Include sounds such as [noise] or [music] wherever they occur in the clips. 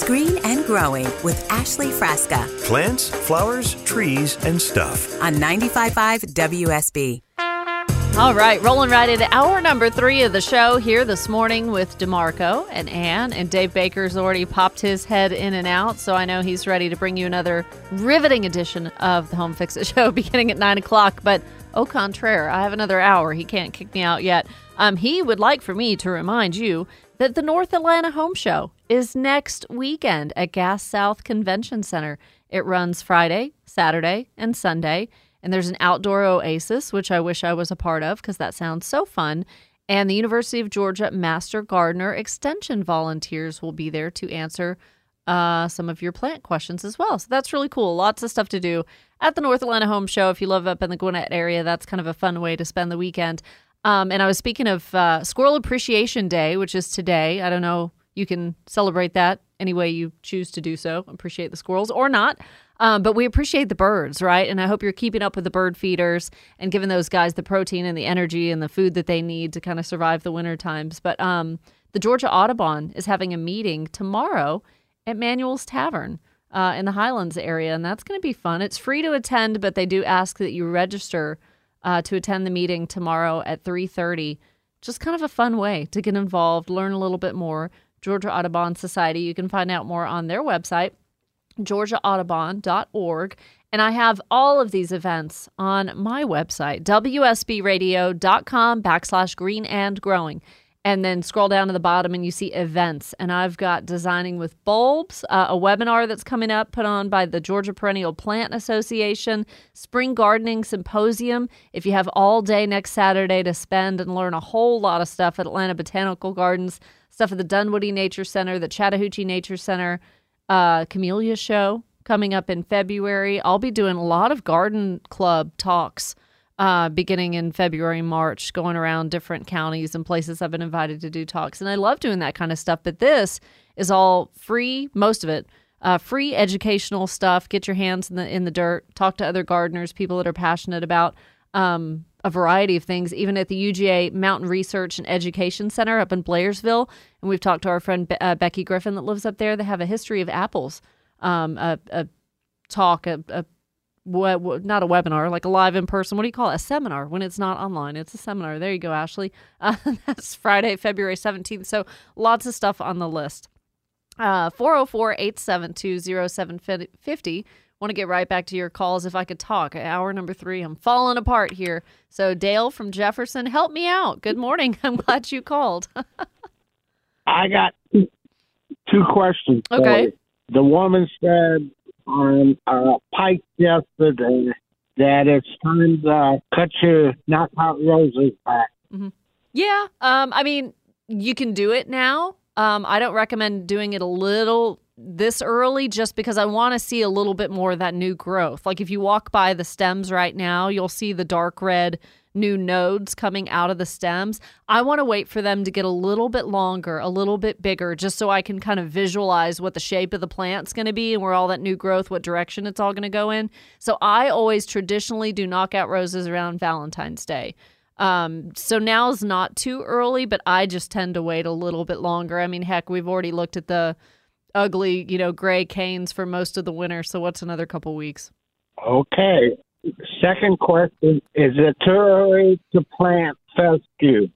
It's Green and Growing with Ashley Frasca Plants, flowers, trees, and stuff. on 95.5 WSB. All right, rolling right into hour number three of the show here this morning with DeMarco and Ann. And Dave Baker's already popped his head in and out, so I know he's ready to bring you another riveting edition of the Home Fix It Show [laughs] beginning at nine o'clock. But au contraire, I have another hour. He can't kick me out yet. Um, he would like for me to remind you that the North Atlanta Home Show is next weekend at Gas South Convention Center. It runs Friday, Saturday, and Sunday. And there's an outdoor oasis, which I wish I was a part of because that sounds so fun. And the University of Georgia Master Gardener Extension volunteers will be there to answer uh, some of your plant questions as well. So that's really cool. Lots of stuff to do at the North Atlanta Home Show. If you live up in the Gwinnett area, that's kind of a fun way to spend the weekend. Um, and I was speaking of uh, Squirrel Appreciation Day, which is today. I don't know. You can celebrate that any way you choose to do so. Appreciate the squirrels or not. Um, but we appreciate the birds, right? And I hope you're keeping up with the bird feeders and giving those guys the protein and the energy and the food that they need to kind of survive the winter times. But um, the Georgia Audubon is having a meeting tomorrow at Manuel's Tavern uh, in the Highlands area, and that's going to be fun. It's free to attend, but they do ask that you register uh, to attend the meeting tomorrow at 3:30. Just kind of a fun way to get involved, learn a little bit more. Georgia Audubon Society. You can find out more on their website, georgiaaudubon.org. And I have all of these events on my website, wsbradio.com backslash green and growing. And then scroll down to the bottom and you see events. And I've got Designing with Bulbs, uh, a webinar that's coming up put on by the Georgia Perennial Plant Association, Spring Gardening Symposium. If you have all day next Saturday to spend and learn a whole lot of stuff at Atlanta Botanical Gardens, stuff at the Dunwoody Nature Center, the Chattahoochee Nature Center, uh, Camellia Show coming up in February. I'll be doing a lot of garden club talks uh, beginning in February, March, going around different counties and places I've been invited to do talks. And I love doing that kind of stuff. But this is all free, most of it. Uh, free educational stuff. Get your hands in the in the dirt. Talk to other gardeners, people that are passionate about um, a variety of things. Even at the UGA Mountain Research and Education Center up in Blairsville, and we've talked to our friend Be- uh, Becky Griffin that lives up there. They have a history of apples. Um, a, a talk, a, a we- not a webinar, like a live in person. What do you call it? A seminar when it's not online. It's a seminar. There you go, Ashley. [laughs] Uh, that's Friday, February 17th. So lots of stuff on the list. Uh, 404 872 0750. Want to get right back to your calls if I could talk. Hour number three. I'm falling apart here. So, Dale from Jefferson, help me out. Good morning. [laughs] I'm glad you called. [laughs] I got two questions. Okay. The woman said on uh, Pike yesterday that it's time to cut your knockout roses back. Yeah. Um, I mean, you can do it now. Um, I don't recommend doing it a little this early just because I want to see a little bit more of that new growth. Like if you walk by the stems right now, you'll see the dark red new nodes coming out of the stems. I want to wait for them to get a little bit longer, a little bit bigger, just so I can kind of visualize what the shape of the plant's going to be and where all that new growth, what direction it's all going to go in. So I always traditionally do knockout roses around Valentine's Day. Um, so now's not too early, but I just tend to wait a little bit longer. I mean, heck, we've already looked at the ugly, you know, gray canes for most of the winter. So what's another couple weeks? Okay. Second question: Is it too early to plant fescue?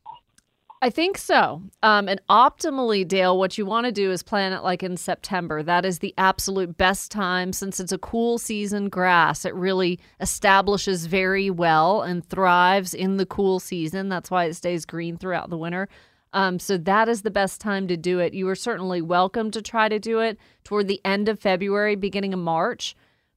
I think so. Um, and optimally, Dale, what you want to do is plant it like in September. That is the absolute best time since it's a cool season grass. It really establishes very well and thrives in the cool season. That's why it stays green throughout the winter. Um, so that is the best time to do it. You are certainly welcome to try to do it toward the end of February, beginning of March.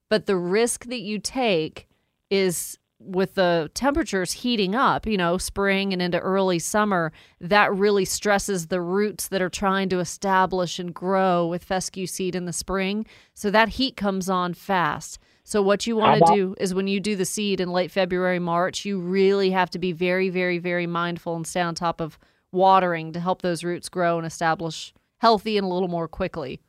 But the risk that you take is with the temperatures heating up, you know, spring and into early summer, that really stresses the roots that are trying to establish and grow with fescue seed in the spring. So that heat comes on fast. So what you want to do is when you do the seed in late February, March, you really have to be very, very, very mindful and stay on top of watering to help those roots grow and establish healthy and a little more quickly.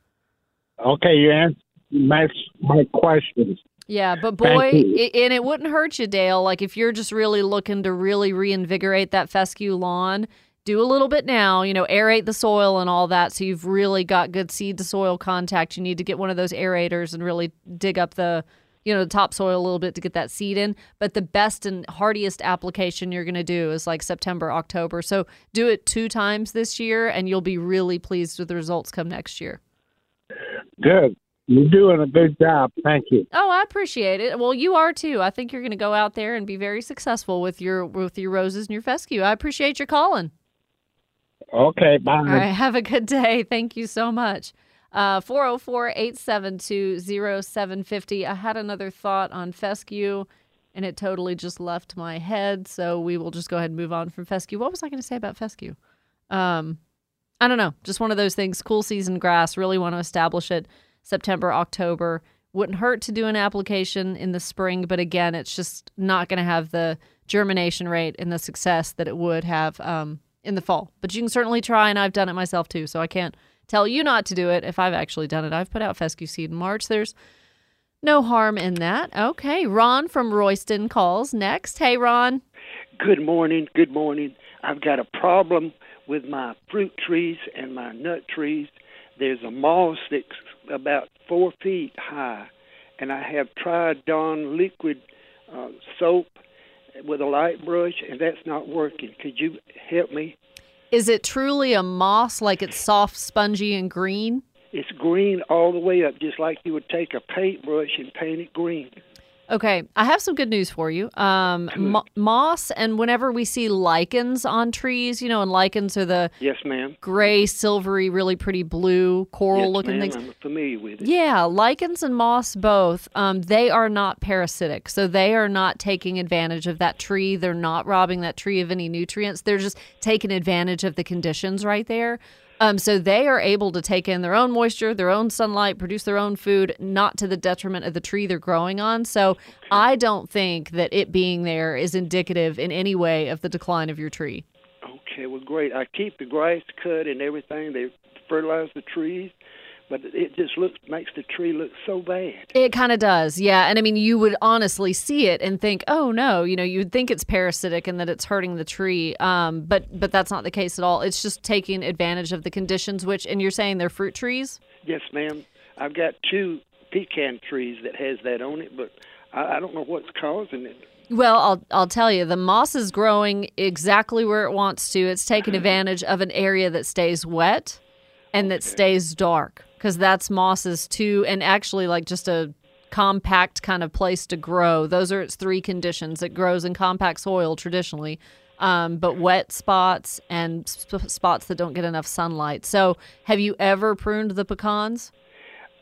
Okay, you answered my, my questions. Yeah, but boy, you. i and it wouldn't hurt you, Dale. Like if you're just really looking to really reinvigorate that fescue lawn, do a little bit now. You know, aerate the soil and all that, so you've really got good seed to soil contact. You need to get one of those aerators and really dig up the, you know, the topsoil a little bit to get that seed in. But the best and hardiest application you're going to do is like September, October. So do it two times this year, and you'll be really pleased with the results come next year. Good. You're doing a good job. Thank you. Oh, I appreciate it. Well, you are too. I think you're going to go out there and be very successful with your with your roses and your fescue. I appreciate your calling. Okay, bye. All right, have a good day. Thank you so much. Uh 404-872-0750. I had another thought on fescue and it totally just left my head, so we will just go ahead and move on from fescue. What was I going to say about fescue? Um I don't know. Just one of those things. Cool season grass. Really want to establish it September, October. Wouldn't hurt to do an application in the spring, but again, it's just not going to have the germination rate and the success that it would have um, in the fall. But you can certainly try, and I've done it myself too. So I can't tell you not to do it if I've actually done it. I've put out fescue seed in March. There's no harm in that. Okay. Ron from Royston calls next. Hey, Ron. Good morning. Good morning. I've got a problem with my fruit trees and my nut trees. There's a moss that's about four feet high, and I have tried Dawn liquid uh, soap with a light brush, and that's not working. Could you help me? Is it truly a moss, like it's soft, spongy, and green? It's green all the way up, just like you would take a paintbrush and paint it green. Okay, I have some good news for you. Um, mo- moss, and whenever we see lichens on trees, you know, and lichens are the Yes, ma'am. gray, silvery, really pretty blue, coral yes, things. I'm familiar with it. Yeah, lichens and moss both. Um, they are not parasitic, so they are not taking advantage of that tree. They're not robbing that tree of any nutrients. They're just taking advantage of the conditions right there. Um, so they are able to take in their own moisture, their own sunlight, produce their own food, not to the detriment of the tree they're growing on. So I don't think that it being there is indicative in any way of the decline of your tree. Okay, well, great. I keep the grass cut and everything. They fertilize the trees, but it just looks makes the tree look so bad. It kind of does, yeah. And I mean, you would honestly see it and think, "Oh no," you know, you'd think it's parasitic and that it's hurting the tree. Um, but but that's not the case at all. It's just taking advantage of the conditions. Which, and you're saying they're fruit trees. Yes, ma'am. I've got two pecan trees that has that on it, but I, I don't know what's causing it. Well, I'll I'll tell you, the moss is growing exactly where it wants to. It's taking [laughs] advantage of an area that stays wet and that stays dark because that's mosses too, and actually like just a compact kind of place to grow. Those are its three conditions. It grows in compact soil traditionally, um, but wet spots and sp- spots that don't get enough sunlight. So, have you ever pruned the pecans?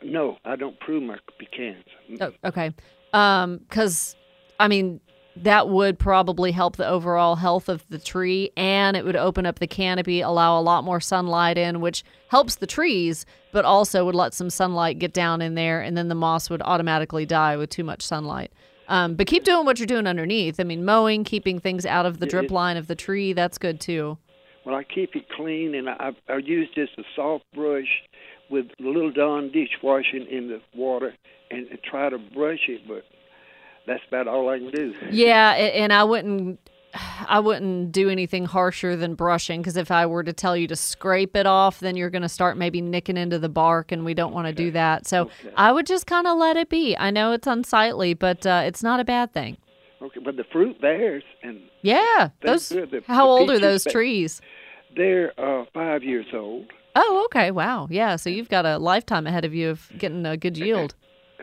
No, I don't prune my pecans. Oh, okay. Um, cuz I mean that would probably help the overall health of the tree and it would open up the canopy, allow a lot more sunlight in, which helps the trees, but also would let some sunlight get down in there and then the moss would automatically die with too much sunlight. Um, but keep doing what you're doing underneath. I mean, mowing, keeping things out of the drip it- line of the tree, that's good too. Well, I keep it clean, and I, I use just a soft brush with a little Dawn dishwashing in the water and, and try to brush it, but that's about all I can do. Yeah, and I wouldn't [sighs] I wouldn't do anything harsher than brushing because if I were to tell you to scrape it off, then you're going to start maybe nicking into the bark, and we don't want to do that. So I would just kind of let it be. I know it's unsightly, but uh, it's not a bad thing. Okay, but the fruit bears, and Yeah, those. The- how the old are those trees? they're uh, five years old. Oh, okay. Wow. Yeah. So you've got a lifetime ahead of you of getting a good yield.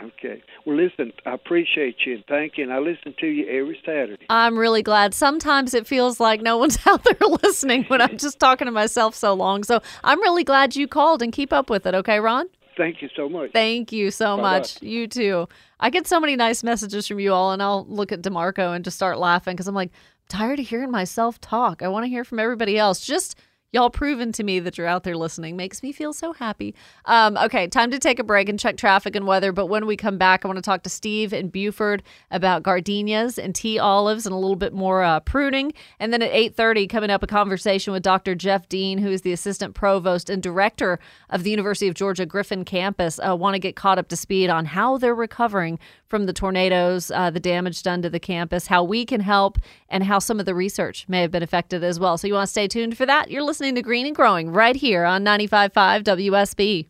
Okay. Well, listen, I appreciate you and thank you, and I listen to you every Saturday. I'm really glad. Sometimes it feels like no one's [laughs] out there listening when I'm just talking to myself so long. So I'm really glad you called and keep up with it. Okay, Ron? Thank you so much. Thank you so Bye-bye. much. You too. I get so many nice messages from you all, and I'll look at DeMarco and just start laughing because I'm like, tired of hearing myself talk. I want to hear from everybody else. Just y'all proving to me that you're out there listening makes me feel so happy. Um, okay, time to take a break and check traffic and weather. But when we come back, I want to talk to Steve and Buford about gardenias and tea olives and a little bit more uh, pruning. And then at 8:30, coming up, a conversation with Dr. Jeff Dean, who is the assistant provost and director of the University of Georgia Griffin campus. Uh, want to get caught up to speed on how they're recovering from the tornadoes, uh, the damage done to the campus, how we can help, and how some of the research may have been affected as well. So you want to stay tuned for that? You're listening to Green and Growing right here on 95.5 WSB.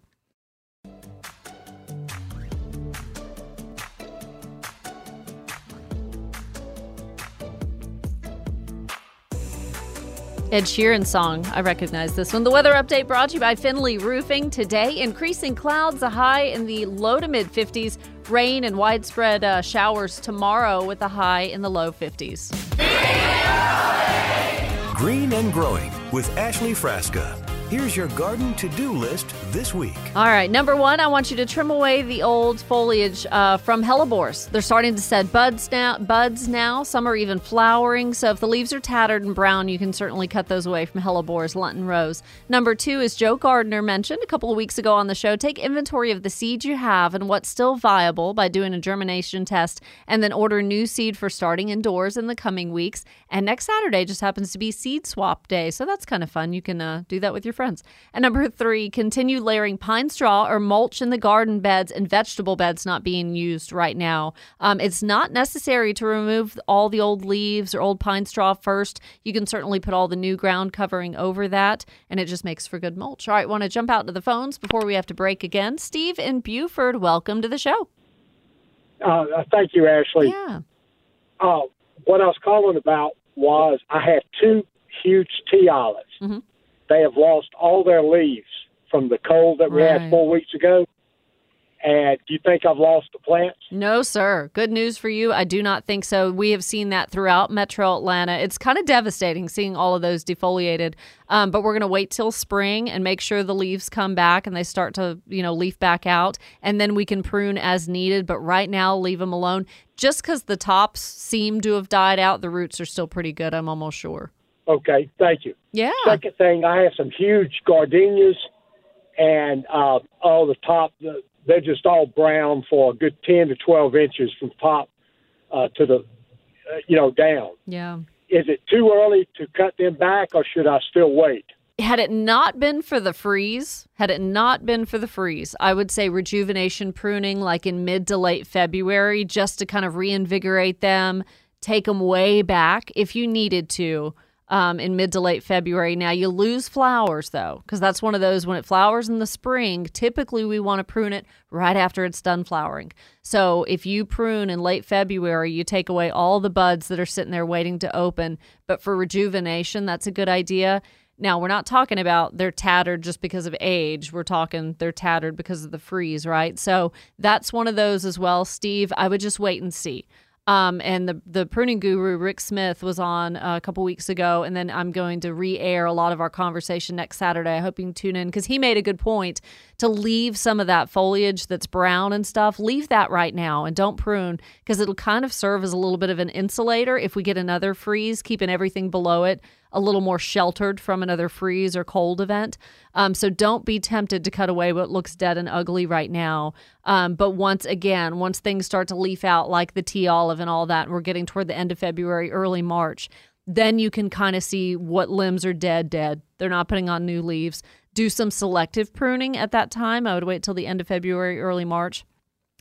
Ed Sheeran song. I recognize this one. The weather update brought to you by Finley Roofing. Today, increasing clouds, a high in the low to mid 50s, rain and widespread uh, showers tomorrow with a high in the low 50s. Green and Growing with Ashley Frasca. Here's your garden to do list this week. All right, number one, I want you to trim away the old foliage uh, from hellebores. They're starting to set buds now. Buds now. Some are even flowering. So if the leaves are tattered and brown, you can certainly cut those away from hellebores, Lenten rose. Number two, as Joe Gardner mentioned a couple of weeks ago on the show, take inventory of the seeds you have and what's still viable by doing a germination test, and then order new seed for starting indoors in the coming weeks. And next Saturday just happens to be seed swap day, so that's kind of fun. You can uh, do that with your friends. And number three, continue layering pine straw or mulch in the garden beds and vegetable beds not being used right now. Um, it's not necessary to remove all the old leaves or old pine straw first. You can certainly put all the new ground covering over that, and it just makes for good mulch. All right, want to jump out to the phones before we have to break again. Steve in Buford, welcome to the show. Uh, uh, thank you, Ashley. Yeah. Uh, what I was calling about was I have two huge tea olives. Mhm. They have lost all their leaves from the cold that we Right. had four weeks ago. And do you think I've lost the plants? No, sir. Good news for you. I do not think so. We have seen that throughout metro Atlanta. It's kind of devastating seeing all of those defoliated. Um, but we're going to wait till spring and make sure the leaves come back and they start to, you know, leaf back out. And then we can prune as needed. But right now, leave them alone. Just because the tops seem to have died out, the roots are still pretty good, I'm almost sure. Okay, thank you. Yeah. Second thing, I have some huge gardenias, and uh, all the top, they're just all brown for a good 10 to 12 inches from top uh, to the, uh, you know, down. Yeah. Is it too early to cut them back, or should I still wait? had it not been for the freeze, had it not been for the freeze, I would say rejuvenation pruning like in mid to late February just to kind of reinvigorate them, take them way back if you needed to um, in mid to late February. Now you lose flowers though, because that's one of those when it flowers in the spring, typically we want to prune it right after it's done flowering. So if you prune in late February, you take away all the buds that are sitting there waiting to open. But for rejuvenation, that's a good idea. Now, we're not talking about they're tattered just because of age. We're talking they're tattered because of the freeze, right? So that's one of those as well, Steve. I would just wait and see. Um, and the the pruning guru Rick Smith was on a couple weeks ago, and then I'm going to re-air a lot of our conversation next Saturday. I hope you can tune in because he made a good point to leave some of that foliage that's brown and stuff. Leave that right now and don't prune because it'll kind of serve as a little bit of an insulator if we get another freeze, keeping everything below it a little more sheltered from another freeze or cold event. Um, so don't be tempted to cut away what looks dead and ugly right now. Um, but once again, once things start to leaf out like the tea olive and all that, and we're getting toward the end of February, early March, then you can kind of see what limbs are dead, dead. They're not putting on new leaves. Do some selective pruning at that time. I would wait till the end of February, early March.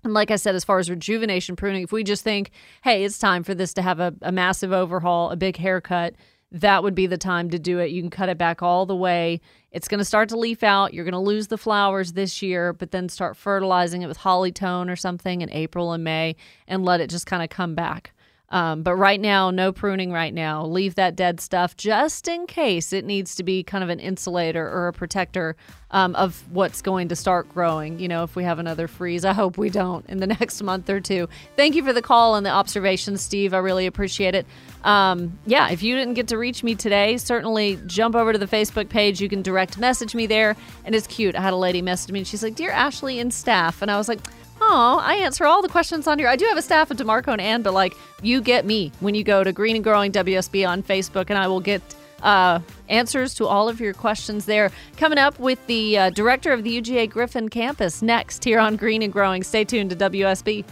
And like I said, as far as rejuvenation pruning, if we just think, hey, it's time for this to have a, a massive overhaul, a big haircut, that would be the time to do it. You can cut it back all the way. It's going to start to leaf out. You're going to lose the flowers this year, but then start fertilizing it with holly tone or something in April and May and let it just kind of come back. Um, but right now, no pruning right now. Leave that dead stuff just in case it needs to be kind of an insulator or a protector um, of what's going to start growing. You know, if we have another freeze, I hope we don't in the [laughs] next month or two. Thank you for the call and the observations, Steve. I really appreciate it. Um, yeah, if you didn't get to reach me today, certainly jump over to the Facebook page. You can direct message me there. And it's cute. I had a lady message me and she's like, Dear Ashley and staff. And I was like, Oh, I answer all the questions on here. I do have a staff of DeMarco and Ann, but like you get me when you go to Green and Growing WSB on Facebook, and I will get uh, answers to all of your questions there. Coming up with the uh, director of the UGA Griffin campus next here on Green and Growing. Stay tuned to WSB.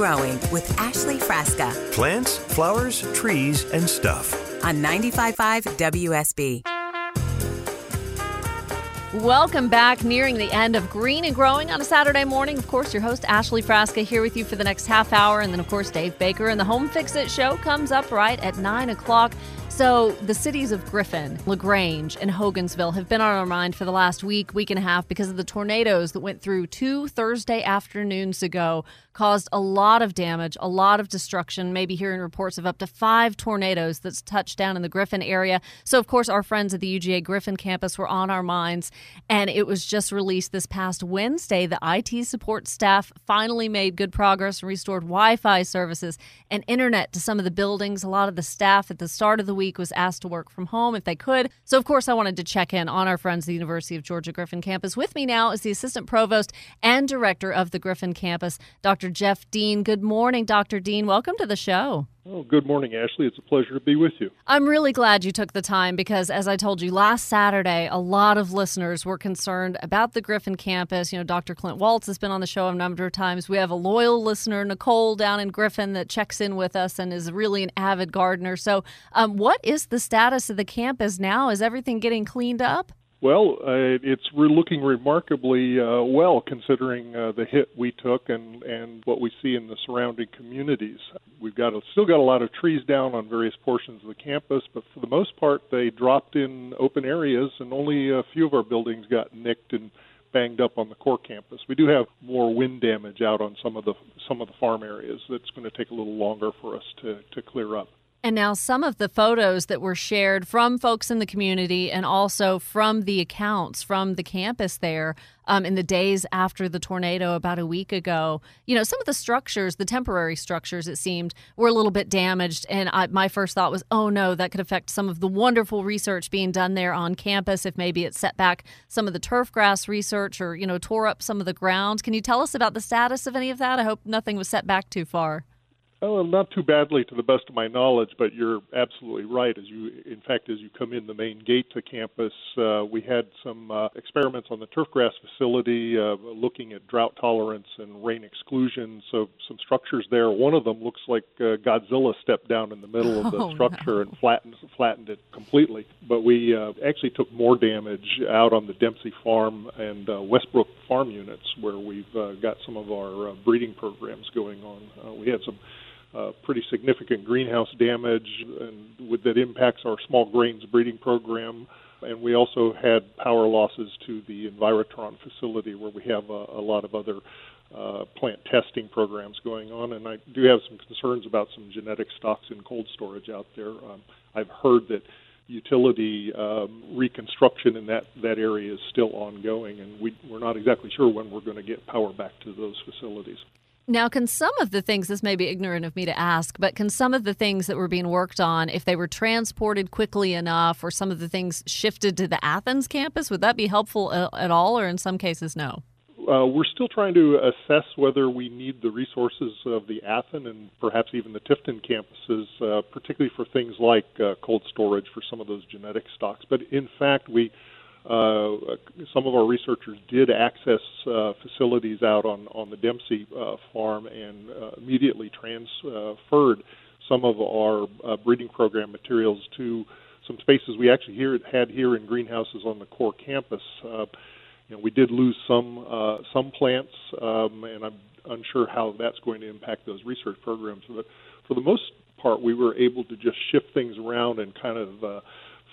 Growing with Ashley Frasca Plants, flowers, trees, and stuff. on 95.5 WSB. Welcome back, nearing the end of Green and Growing on a Saturday morning. Of course, your host, Ashley Frasca, here with you for the next half hour. And then, of course, Dave Baker and the Home Fix It show comes up right at 9 o'clock. So, the cities of Griffin, LaGrange, and Hogansville have been on our mind for the last week, week and a half because of the tornadoes that went through two Thursday afternoons ago, caused a lot of damage, a lot of destruction. Maybe hearing reports of up to five tornadoes that's touched down in the Griffin area. So, of course, our friends at the UGA Griffin campus were on our minds. And it was just released this past Wednesday. The IT support staff finally made good progress and restored Wi Fi services and internet to some of the buildings. A lot of the staff at the start of the week was asked to work from home if they could. So, of course, I wanted to check in on our friends at the University of Georgia Griffin campus. With me now is the assistant provost and director of the Griffin campus, Dr. Jeff Dean. Good morning, Dr. Dean. Welcome to the show. Oh, good morning, Ashley. It's a pleasure to be with you. I'm really glad you took the time because, as I told you last Saturday, a lot of listeners were concerned about the Griffin campus. You know, Dr. Clint Waltz has been on the show a number of times. We have a loyal listener, Nicole, down in Griffin, that checks in with us and is really an avid gardener. So, um, what is the status of the campus now? Is everything getting cleaned up? Well, uh, it's we're looking remarkably uh, well considering uh, the hit we took and and what we see in the surrounding communities. We've got a, still got a lot of trees down on various portions of the campus, but for the most part, they dropped in open areas, and only a few of our buildings got nicked and banged up on the core campus. We do have more wind damage out on some of the some of the farm areas. That's going to take a little longer for us to to clear up. And now, some of the photos that were shared from folks in the community and also from the accounts from the campus there um, in the days after the tornado about a week ago, you know, some of the structures, the temporary structures, it seemed, were a little bit damaged. And I, my first thought was, oh no, that could affect some of the wonderful research being done there on campus if maybe it set back some of the turf grass research or, you know, tore up some of the ground. Can you tell us about the status of any of that? I hope nothing was set back too far. Oh, not too badly to the best of my knowledge, but you're absolutely right. As you, in fact, as you come in the main gate to campus, uh, we had some uh, experiments on the turfgrass facility, uh, looking at drought tolerance and rain exclusion. So some structures there. One of them looks like uh, Godzilla stepped down in the middle of the Oh, structure no. and flattened flattened it completely. But we uh, actually took more damage out on the Dempsey Farm and uh, Westbrook farm units, where we've uh, got some of our uh, breeding programs going on. Uh, we had some uh, pretty significant greenhouse damage and with, that impacts our small grains breeding program. And we also had power losses to the Envirotron facility where we have a, a lot of other uh, plant testing programs going on. And I do have some concerns about some genetic stocks in cold storage out there. Um, I've heard that utility um, reconstruction in that, that area is still ongoing, and we, we're not exactly sure when we're going to get power back to those facilities. Now, can some of the things, this may be ignorant of me to ask, but can some of the things that were being worked on, if they were transported quickly enough or some of the things shifted to the Athens campus, would that be helpful at all, or in some cases, no? Uh, we're still trying to assess whether we need the resources of the Athens and perhaps even the Tifton campuses, uh, particularly for things like uh, cold storage for some of those genetic stocks. But in fact, we uh, some of our researchers did access uh, facilities out on on the Dempsey uh, farm and uh, immediately transferred some of our uh, breeding program materials to some spaces we actually here had here in greenhouses on the core campus. Uh, you know, we did lose some uh, some plants, um, and I'm unsure how that's going to impact those research programs. But for the most part, we were able to just shift things around and kind of uh,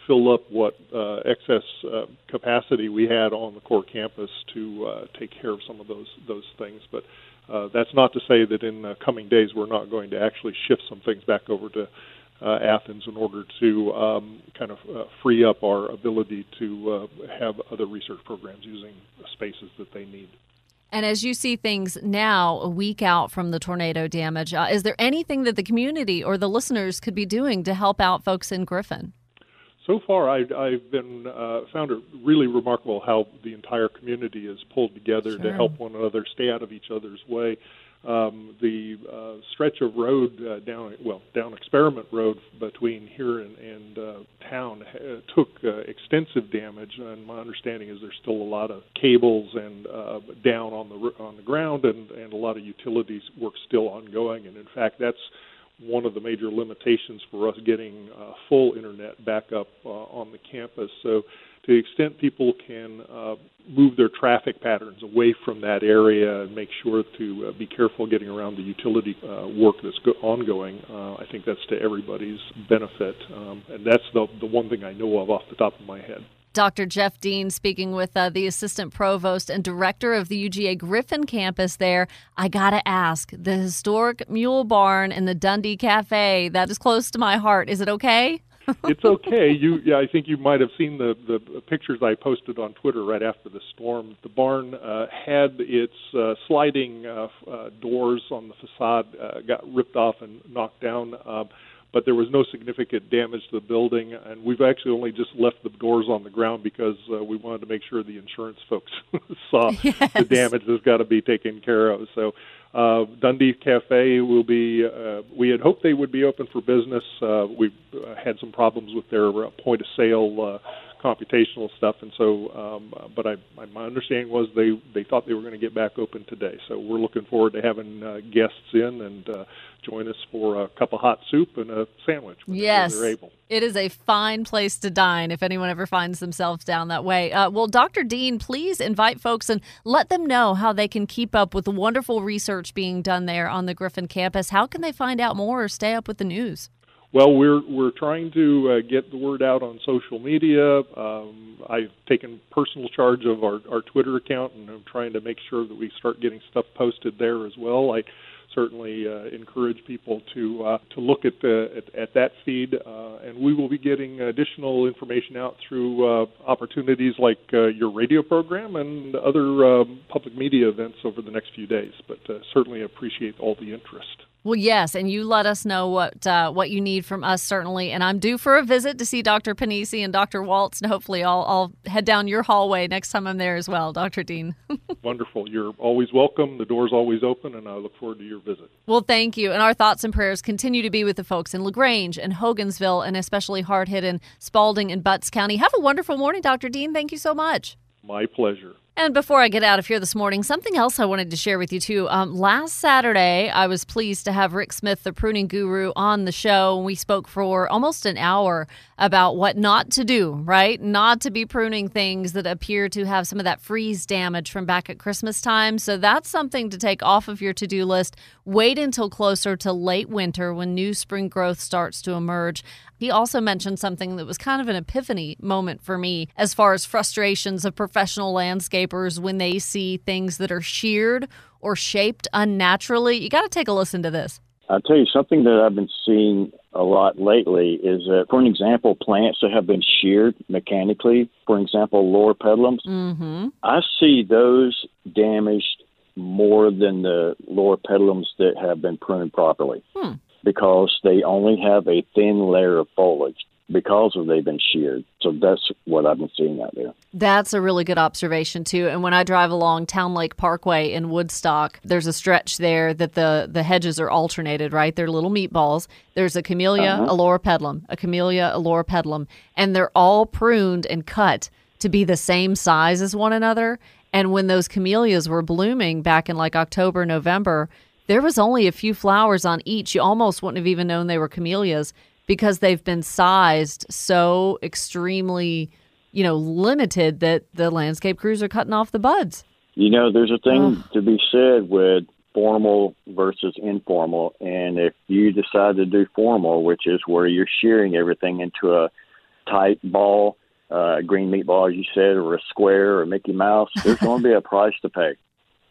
fill up what uh, excess uh, capacity we had on the core campus to uh, take care of some of those those things. But uh, that's not to say that in the coming days we're not going to actually shift some things back over to uh, Athens in order to um, kind of uh, free up our ability to uh, have other research programs using spaces that they need. And as you see things now, a week out from the tornado damage, uh, is there anything that the community or the listeners could be doing to help out folks in Griffin? So far, I, I've been uh, found it really remarkable how the entire community has pulled together Sure. to help one another stay out of each other's way. Um, the uh, stretch of road uh, down, well, down Experiment Road between here and, and uh, town uh, took uh, extensive damage, and my understanding is there's still a lot of cables and uh, down on the on the ground, and, and a lot of utilities work still ongoing. And in fact, that's one of the major limitations for us getting uh, full internet back up uh, on the campus. So, to the extent people can uh, move their traffic patterns away from that area and make sure to uh, be careful getting around the utility uh, work that's go- ongoing, uh, I think that's to everybody's benefit. Um, and that's the, the one thing I know of off the top of my head. Dr. Jeff Dean speaking with uh, the assistant provost and director of the UGA Griffin campus there. I got to ask the historic Mule Barn and the Dundee Cafe, that is close to my heart. Is it okay? [laughs] it's okay. You, yeah, I think you might have seen the the pictures I posted on Twitter right after the storm. The barn uh, had its uh, sliding uh, uh, doors on the facade uh, got ripped off and knocked down. Uh, but there was no significant damage to the building, and we've actually only just left the doors on the ground because uh, we wanted to make sure the insurance folks [laughs] saw [laughs] the damage that's got to be taken care of. So uh, Dundee Cafe will be. Uh, we had hoped they would be open for business. Uh, we uh, had some problems with their uh, point of sale uh, computational stuff, and so. Um, but I, my, my understanding was they they thought they were going to get back open today. So we're looking forward to having uh, guests in and uh, join us for a cup of hot soup and a sandwich. Yes. they're able. It is a fine place to dine if anyone ever finds themselves down that way. Uh, well, Dr. Dean, please invite folks and let them know how they can keep up with the wonderful research being done there on the Griffin campus. How can they find out more or stay up with the news? Well, we're we're trying to uh, get the word out on social media. Um, I've taken personal charge of our, our Twitter account, and I'm trying to make sure that we start getting stuff posted there as well. I certainly uh, encourage people to uh, to look at, the, at at that feed, uh, and we will be getting additional information out through uh, opportunities like uh, your radio program and other um, public media events over the next few days. But certainly appreciate all the interest. Well, yes, and you let us know what uh, what you need from us certainly. And I'm due for a visit to see Dr. Panisi and Dr. Waltz, and hopefully I'll, I'll head down your hallway next time I'm there as well, Dr. Dean. [laughs] Wonderful. You're always welcome. The door's always open, and I look forward to your visit. Well, thank you. And our thoughts and prayers continue to be with the folks in LaGrange and Hogansville and especially hard hit in Spalding and Butts County. Have a wonderful morning, Dr. Dean. Thank you so much. My pleasure. And before I get out of here this morning, something else I wanted to share with you too. Um, last Saturday, I was pleased to have Rick Smith, the pruning guru, on the show. We spoke for almost an hour about what not to do, right? Not to be pruning things that appear to have some of that freeze damage from back at Christmas time. So that's something to take off of your to do list. Wait until closer to late winter when new spring growth starts to emerge. He also mentioned something that was kind of an epiphany moment for me as far as frustrations of professional landscapers when they see things that are sheared or shaped unnaturally. You got to take a listen to this. I'll tell you something that I've been seeing a lot lately is that, for an example, plants that have been sheared mechanically, for example, loropetalums, Mm-hmm. I see those damaged more than the loropetalums that have been pruned properly Hmm. because they only have a thin layer of foliage because of they've been sheared. So that's what I've been seeing out there. That's a really good observation too. And when I drive along Towne Lake Parkway in Woodstock, there's a stretch there that the the hedges are alternated, right? They're little meatballs. There's a camellia, Uh-huh. a loropetalum, a camellia, a loropetalum, and they're all pruned and cut to be the same size as one another. And when those camellias were blooming back in like October, November, there was only a few flowers on each. You almost wouldn't have even known they were camellias because they've been sized so extremely, you know, limited that the landscape crews are cutting off the buds. You know, there's a thing to be said with formal versus informal. And if you decide to do formal, which is where you're shearing everything into a tight ball, uh, green meat ball, as you said, or a square or Mickey Mouse, there's going to be a price to pay.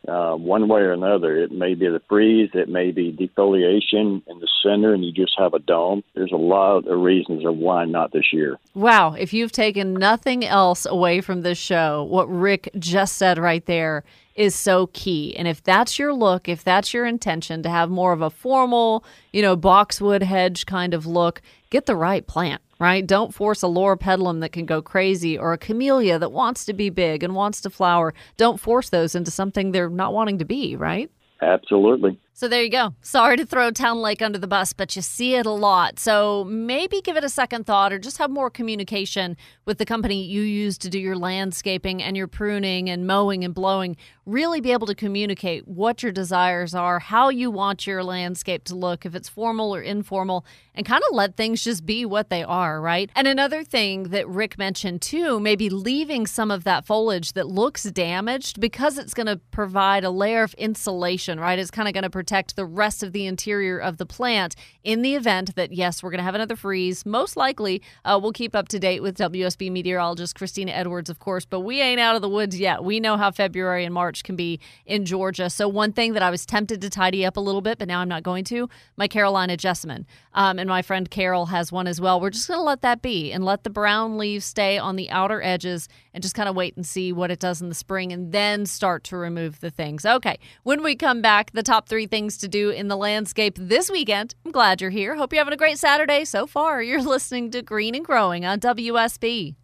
Uh, one way or another, it may be the freeze, it may be defoliation in the center, and you just have a dome. There's a lot of reasons of why not this year. Wow, if you've taken nothing else away from this show, what Rick just said right there is so key. And if that's your look, if that's your intention to have more of a formal, you know, boxwood hedge kind of look, get the right plant, right? Don't force a Loropetalum that can go crazy or a camellia that wants to be big and wants to flower. Don't force those into something they're not wanting to be, right? Absolutely. So there you go. Sorry to throw Towne Lake under the bus, but you see it a lot. So maybe give it a second thought or just have more communication with the company you use to do your landscaping and your pruning and mowing and blowing. Really be able to communicate what your desires are, how you want your landscape to look, if it's formal or informal, and kind of let things just be what they are, right? And another thing that Rick mentioned too, maybe leaving some of that foliage that looks damaged because it's going to provide a layer of insulation, right? It's kind of going to protect the rest of the interior of the plant in the event that, yes, we're going to have another freeze. Most likely, uh, we'll keep up to date with WSB meteorologist Christina Edwards, of course, but we ain't out of the woods yet. We know how February and March can be in Georgia. So, one thing that I was tempted to tidy up a little bit, but now I'm not going to my Carolina jessamine. Um, and my friend Carol has one as well. We're just going to let that be and let the brown leaves stay on the outer edges and just kind of wait and see what it does in the spring and then start to remove the things. Okay, when we come back, the top three things to do in the landscape this weekend. I'm glad you're here. Hope you're having a great Saturday so far. You're [laughs] listening to Green and Growing on WSB.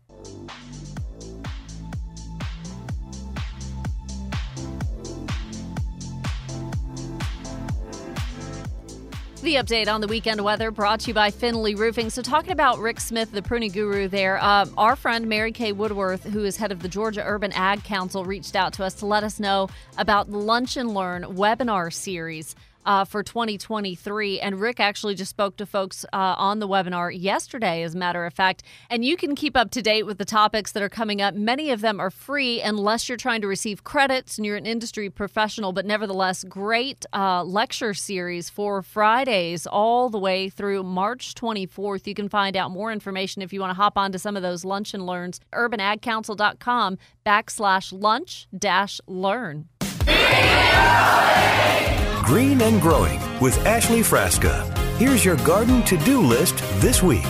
The update on the weekend weather brought to you by Finley Roofing. So, talking about Rick Smith, the pruning guru there, uh, our friend Mary Kay Woodworth, who is head of the Georgia Urban Ag Council, reached out to us to let us know about the Lunch and Learn webinar series. Uh, for 2023. And Rick actually just spoke to folks uh, on the webinar yesterday, as a matter of fact. And you can keep up to date with the topics that are coming up. Many of them are free unless you're trying to receive credits and you're an industry professional, but nevertheless, great uh, lecture series for Fridays all the way through March 24th. You can find out more information if you want to hop on to some of those lunch and learns. UrbanAgCouncil.com backslash lunch dash learn. Green and Growing with Ashley Frasca. Here's your garden to do list this week.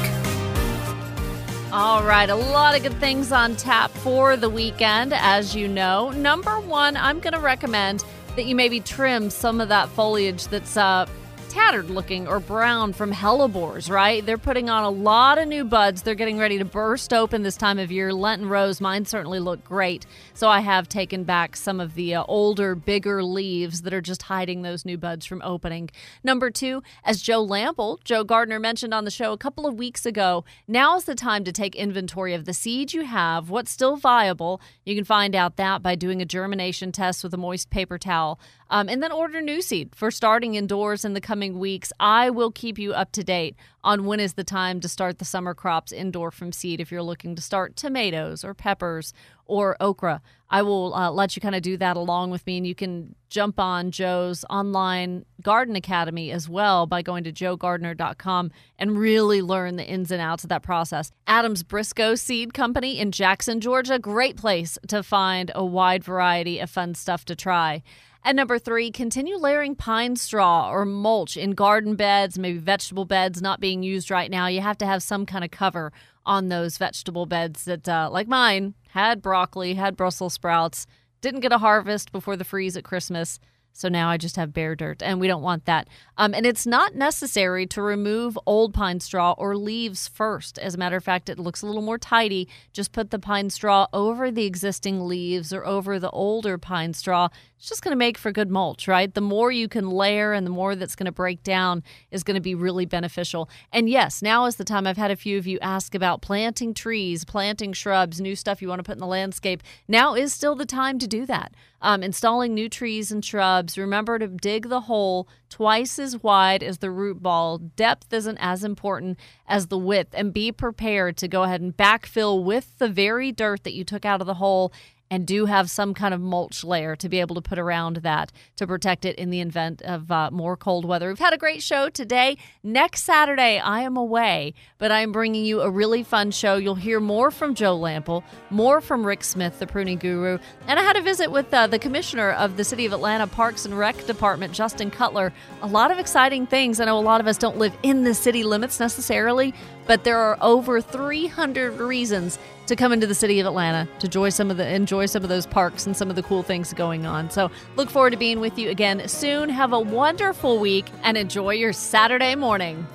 All right, a lot of good things on tap for the weekend, as you know. Number one, I'm going to recommend that you maybe trim some of that foliage that's uh, tattered looking or brown from hellebores, right? They're putting on a lot of new buds. They're getting ready to burst open this time of year. Lenten rose, mine certainly look great. So I have taken back some of the uh, older, bigger leaves that are just hiding those new buds from opening. Number two, as Joe Lamp'l, Joe Gardner mentioned on the show a couple of weeks ago, now is the time to take inventory of the seeds you have, what's still viable. You can find out that by doing a germination test with a moist paper towel. Um, and then order new seed for starting indoors in the coming weeks. I will keep you up to date on when is the time to start the summer crops indoor from seed if you're looking to start tomatoes or peppers or okra. I will uh, let you kind of do that along with me, and you can jump on Joe's online garden academy as well by going to joegardner.com and really learn the ins and outs of that process. Adams Briscoe Seed Company in Jackson, Georgia, great place to find a wide variety of fun stuff to try. And number three, continue layering pine straw or mulch in garden beds, maybe vegetable beds not being used right now. You have to have some kind of cover on those vegetable beds that, uh, like mine, had broccoli, had Brussels sprouts, didn't get a harvest before the freeze at Christmas. So now I just have bare dirt, and we don't want that. Um, and it's not necessary to remove old pine straw or leaves first. As a matter of fact, it looks a little more tidy. Just put the pine straw over the existing leaves or over the older pine straw. It's just going to make for good mulch, right? The more you can layer and the more that's going to break down is going to be really beneficial. And yes, now is the time. I've had a few of you ask about planting trees, planting shrubs, new stuff you want to put in the landscape. Now is still the time to do that. Um, installing new trees and shrubs. Remember to dig the hole twice as wide as the root ball. Depth isn't as important as the width, and be prepared to go ahead and backfill with the very dirt that you took out of the hole and do have some kind of mulch layer to be able to put around that to protect it in the event of uh, more cold weather. We've had a great show today. Next Saturday, I am away, but I'm bringing you a really fun show. You'll hear more from Joe Lamp'l, more from Rick Smith, the pruning guru, and I had a visit with uh, the commissioner of the City of Atlanta Parks and Rec Department, Justin Cutler. A lot of exciting things. I know a lot of us don't live in the city limits necessarily, but there are over 300 reasons to come into the city of Atlanta to enjoy some of the enjoy some of those parks and some of the cool things going on. So look forward to being with you again soon. Have a wonderful week and enjoy your Saturday morning.